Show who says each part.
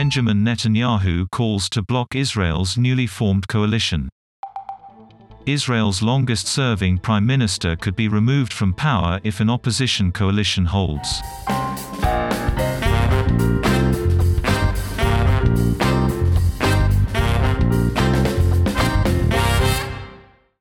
Speaker 1: Benjamin Netanyahu calls to block Israel's newly formed coalition. Israel's longest-serving prime minister could be removed from power if an opposition coalition holds.